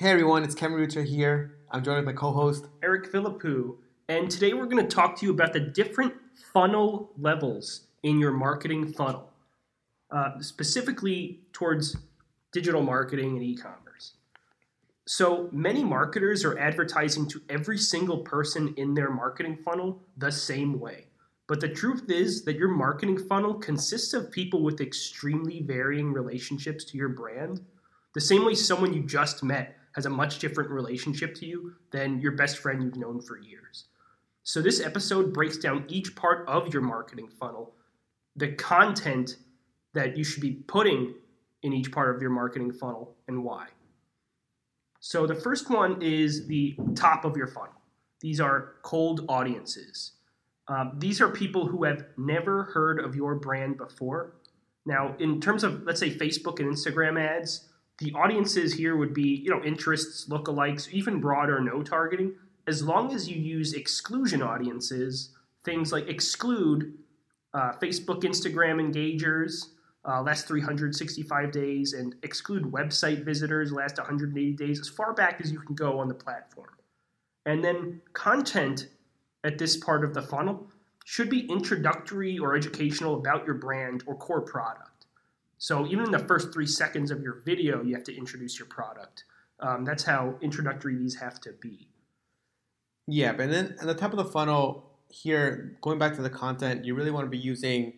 Hey everyone, it's Kevin Urrutia here. I'm joined with my co-host Eric Philippou, and today we're going to talk to you about the different funnel levels in your marketing funnel, uh, specifically towards digital marketing and e-commerce. So many marketers are advertising to every single person in their marketing funnel the same way. But the truth is that your marketing funnel consists of people with extremely varying relationships to your brand. The same way someone you just met has a much different relationship to you than your best friend you've known for years. So, this episode breaks down each part of your marketing funnel, the content that you should be putting in each part of your marketing funnel, and why. So, the first one is the top of your funnel. These are cold audiences. Um, these are people who have never heard of your brand before. Now, in terms of, let's say, Facebook and Instagram ads, the audiences here would be, you know, interests, lookalikes, even broader no targeting, as long as you use exclusion audiences, things like exclude uh, Facebook, Instagram engagers, uh, last 365 days, and exclude website visitors, last 180 days, as far back as you can go on the platform. And then content at this part of the funnel should be introductory or educational about your brand or core product. So even in the first three seconds of your video, you have to introduce your product. Um, that's how introductory these have to be. Yeah, but then at the top of the funnel here, going back to the content, you really want to be using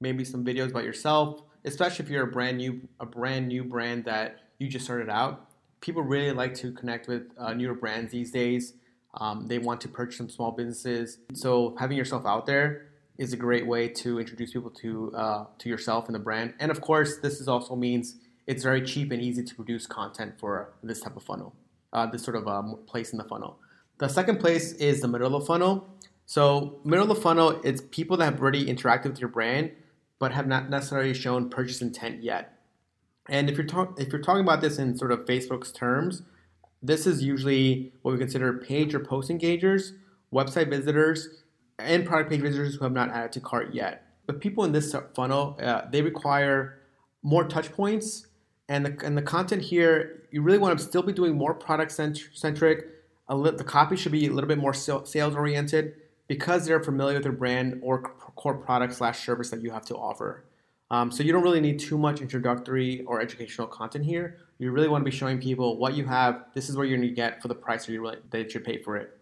maybe some videos about yourself, especially if you're a brand new a brand new brand that you just started out. People really like to connect with uh, newer brands these days. Um, they want to purchase some small businesses. So having yourself out there is a great way to introduce people to uh, to yourself and the brand. And of course, this is also means it's very cheap and easy to produce content for this type of funnel, uh, this sort of um, place in the funnel. The second place is the middle of the funnel. So middle of the funnel, it's people that have already interacted with your brand, but have not necessarily shown purchase intent yet. And if you're if you're talking about this in sort of Facebook's terms, this is usually what we consider page or post engagers, website visitors, and product page visitors who have not added to cart yet. But people in this funnel, uh, they require more touch points, and the, and the content here, you really want to still be doing more product centric. Li- the copy should be a little bit more sales oriented because they're familiar with their brand or core product slash service that you have to offer. Um, so you don't really need too much introductory or educational content here. You really want to be showing people what you have. This is what you're going to get for the price that, you really, they should pay for it.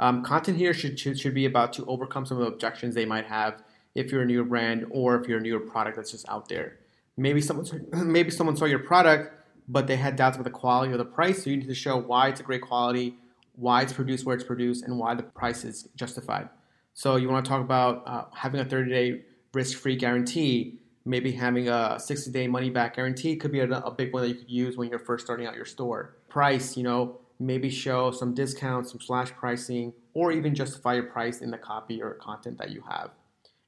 Um, content here should, should, should be about to overcome some of the objections they might have if you're a newer brand or if you're a newer product that's just out there. Maybe someone maybe someone saw your product, but they had doubts about the quality or the price. So you need to show why it's a great quality, why it's produced where it's produced, and why the price is justified. So you want to talk about uh, having a 30-day risk-free guarantee. Maybe having a 60-day money-back guarantee could be a, a big one that you could use when you're first starting out your store. Price, you know, maybe show some discounts, some slash pricing, or even justify your price in the copy or content that you have.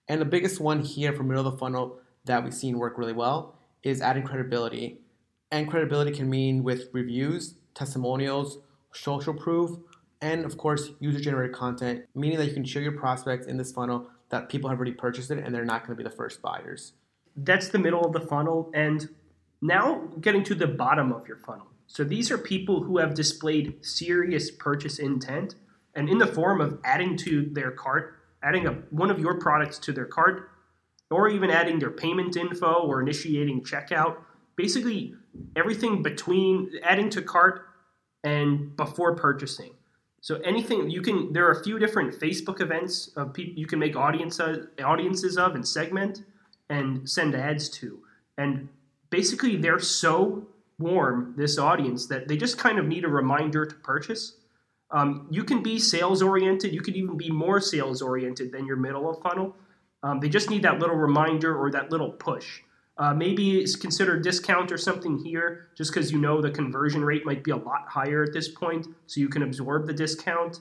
And the biggest one here for middle of the funnel that we've seen work really well is adding credibility. And credibility can mean with reviews, testimonials, social proof, and of course, user generated content, meaning that you can show your prospects in this funnel that people have already purchased it and they're not going to be the first buyers. That's the middle of the funnel. And now getting to the bottom of your funnel. So these are people who have displayed serious purchase intent and in the form of adding to their cart, adding a, one of your products to their cart, or even adding their payment info or initiating checkout. Basically, everything between adding to cart and before purchasing. So anything you can, there are a few different Facebook events of people you can make audience uh, audiences of and segment and send ads to, and basically they're so warm this audience that they just kind of need a reminder to purchase. Um, you can be sales oriented. You could even be more sales oriented than your middle of funnel. Um, they just need that little reminder or that little push. Uh, maybe consider discount or something here, just because you know the conversion rate might be a lot higher at this point, so you can absorb the discount.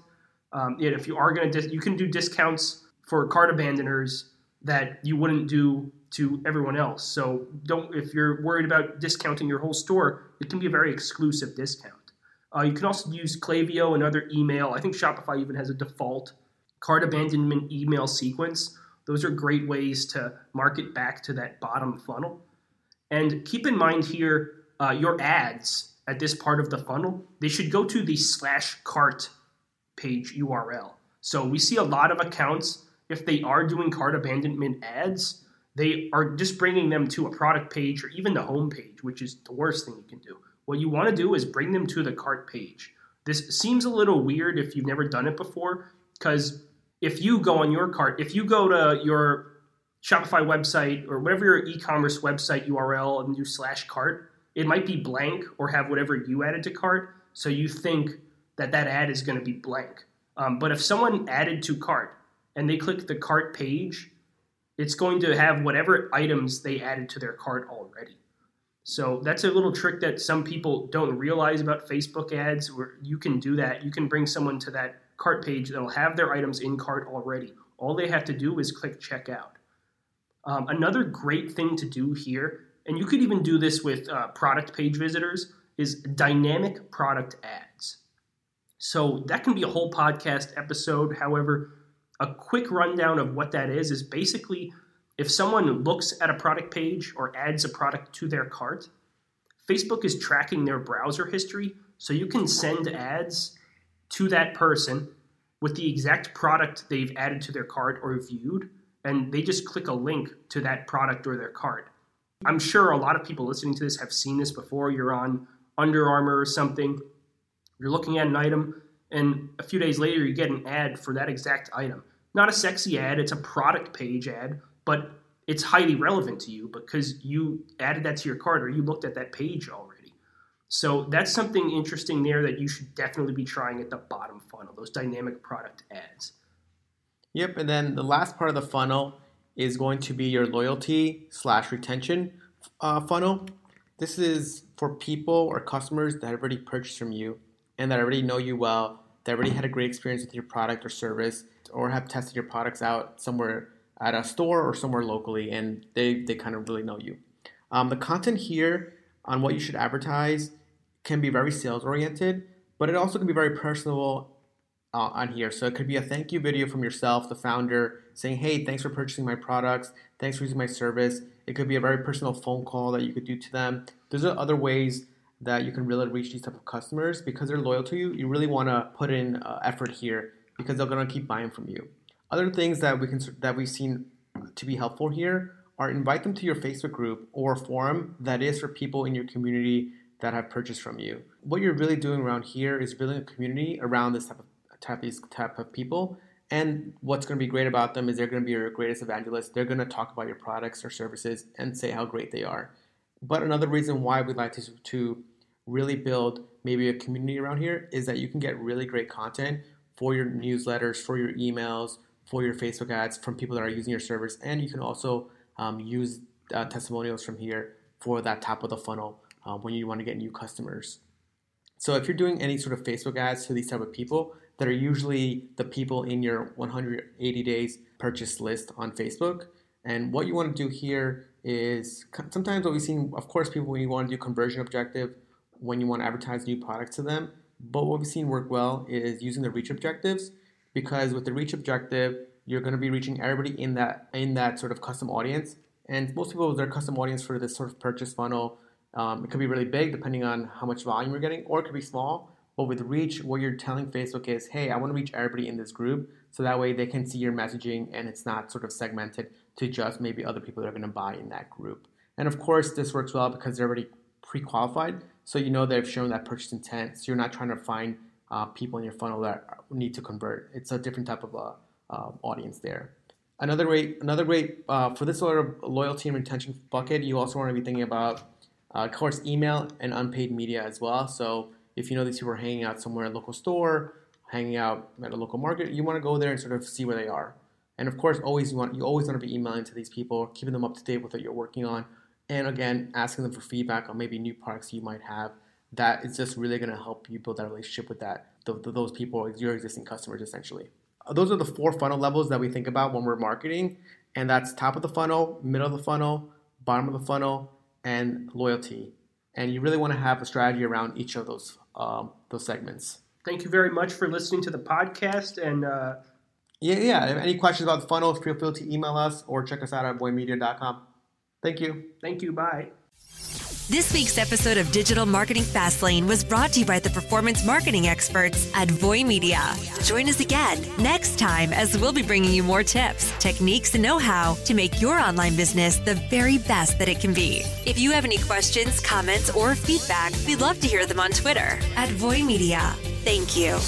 Um, if you are going to, dis- you can do discounts for cart abandoners that you wouldn't do to everyone else. So don't, if you're worried about discounting your whole store, it can be a very exclusive discount. Uh, you can also use Klaviyo and other email. I think Shopify even has a default cart abandonment email sequence. Those are great ways to market back to that bottom funnel. And keep in mind here, uh, your ads at this part of the funnel, they should go to the slash cart page URL. So we see a lot of accounts, if they are doing cart abandonment ads, they are just bringing them to a product page or even the home page, which is the worst thing you can do. What you want to do is bring them to the cart page. This seems a little weird if you've never done it before, because if you go on your cart, if you go to your Shopify website or whatever your e-commerce website URL and do slash cart, it might be blank or have whatever you added to cart. So you think that that ad is going to be blank. Um, but if someone added to cart and they click the cart page, it's going to have whatever items they added to their cart already. So that's a little trick that some people don't realize about Facebook ads where you can do that. You can bring someone to that cart page that'll have their items in cart already. All they have to do is click checkout. Um, another great thing to do here, and you could even do this with uh, product page visitors, is dynamic product ads. So that can be a whole podcast episode. However, a quick rundown of what that is is basically if someone looks at a product page or adds a product to their cart, Facebook is tracking their browser history, so you can send ads to that person with the exact product they've added to their cart or viewed, and they just click a link to that product or their cart. I'm sure a lot of people listening to this have seen this before. You're on Under Armour or something, you're looking at an item, and a few days later, you get an ad for that exact item. Not a sexy ad, it's a product page ad, but it's highly relevant to you because you added that to your cart or you looked at that page already. So that's something interesting there that you should definitely be trying at the bottom funnel, those dynamic product ads. Yep, and then the last part of the funnel is going to be your loyalty slash retention uh, funnel. This is for people or customers that have already purchased from you and that already know you well, that already had a great experience with your product or service, or have tested your products out somewhere at a store or somewhere locally, and they, they kind of really know you. Um, the content here on what you should advertise can be very sales oriented, but it also can be very personal uh, on here. So it could be a thank you video from yourself, the founder, saying, hey, thanks for purchasing my products, thanks for using my service. It could be a very personal phone call that you could do to them. There's other ways that you can really reach these type of customers because they're loyal to you. You really want to put in uh, effort here because they're to keep buying from you. Other things that we can that we've seen to be helpful here are invite them to your Facebook group or forum that is for people in your community that have purchased from you. What you're really doing around here is building a community around this type of type, these type of people. And what's going to be great about them is they're going to be your greatest evangelists. They're going to talk about your products or services and say how great they are. But another reason why we'd like to, to really build maybe a community around here is that you can get really great content for your newsletters, for your emails, for your Facebook ads from people that are using your service, and you can also um, use uh, testimonials from here for that top of the funnel uh, when you want to get new customers. So if you're doing any sort of Facebook ads to these type of people that are usually the people in your 180 days purchase list on Facebook, and what you want to do here is sometimes what we've seen, of course, people when you want to do conversion objective, when you want to advertise new products to them. But what we've seen work well is using the reach objectives because with the reach objective, you're going to be reaching everybody in that in that sort of custom audience. And most people, their custom audience for this sort of purchase funnel, um, it could be really big depending on how much volume you're getting, or it could be small. But with reach, what you're telling Facebook is, hey, I want to reach everybody in this group, so that way they can see your messaging and it's not sort of segmented to just maybe other people that are going to buy in that group. And of course, this works well because they're already pre-qualified, so you know they've shown that purchase intent. So you're not trying to find uh, people in your funnel that need to convert. It's a different type of uh, uh, audience there. Another great, another great uh, for this sort of loyalty and retention bucket, you also want to be thinking about, uh, of course, email and unpaid media as well. So if you know these people are hanging out somewhere at a local store, hanging out at a local market, you want to go there and sort of see where they are. And of course, always you want you always want to be emailing to these people, keeping them up to date with what you're working on, and again, asking them for feedback on maybe new products you might have. That is just really going to help you build that relationship with that those people, your existing customers, essentially. Those are the four funnel levels that we think about when we're marketing, and that's top of the funnel, middle of the funnel, bottom of the funnel, and loyalty. And you really want to have a strategy around each of those um, those segments. Thank you very much for listening to the podcast. And uh... yeah, yeah. If any questions about the funnel, feel free to email us or check us out at voymedia.com. Thank you. Thank you. Bye. This week's episode of Digital Marketing Fastlane was brought to you by the performance marketing experts at Voy Media. Join us again next time as we'll be bringing you more tips, techniques, and know how to make your online business the very best that it can be. If you have any questions, comments, or feedback, we'd love to hear them on Twitter at Voy Media. Thank you.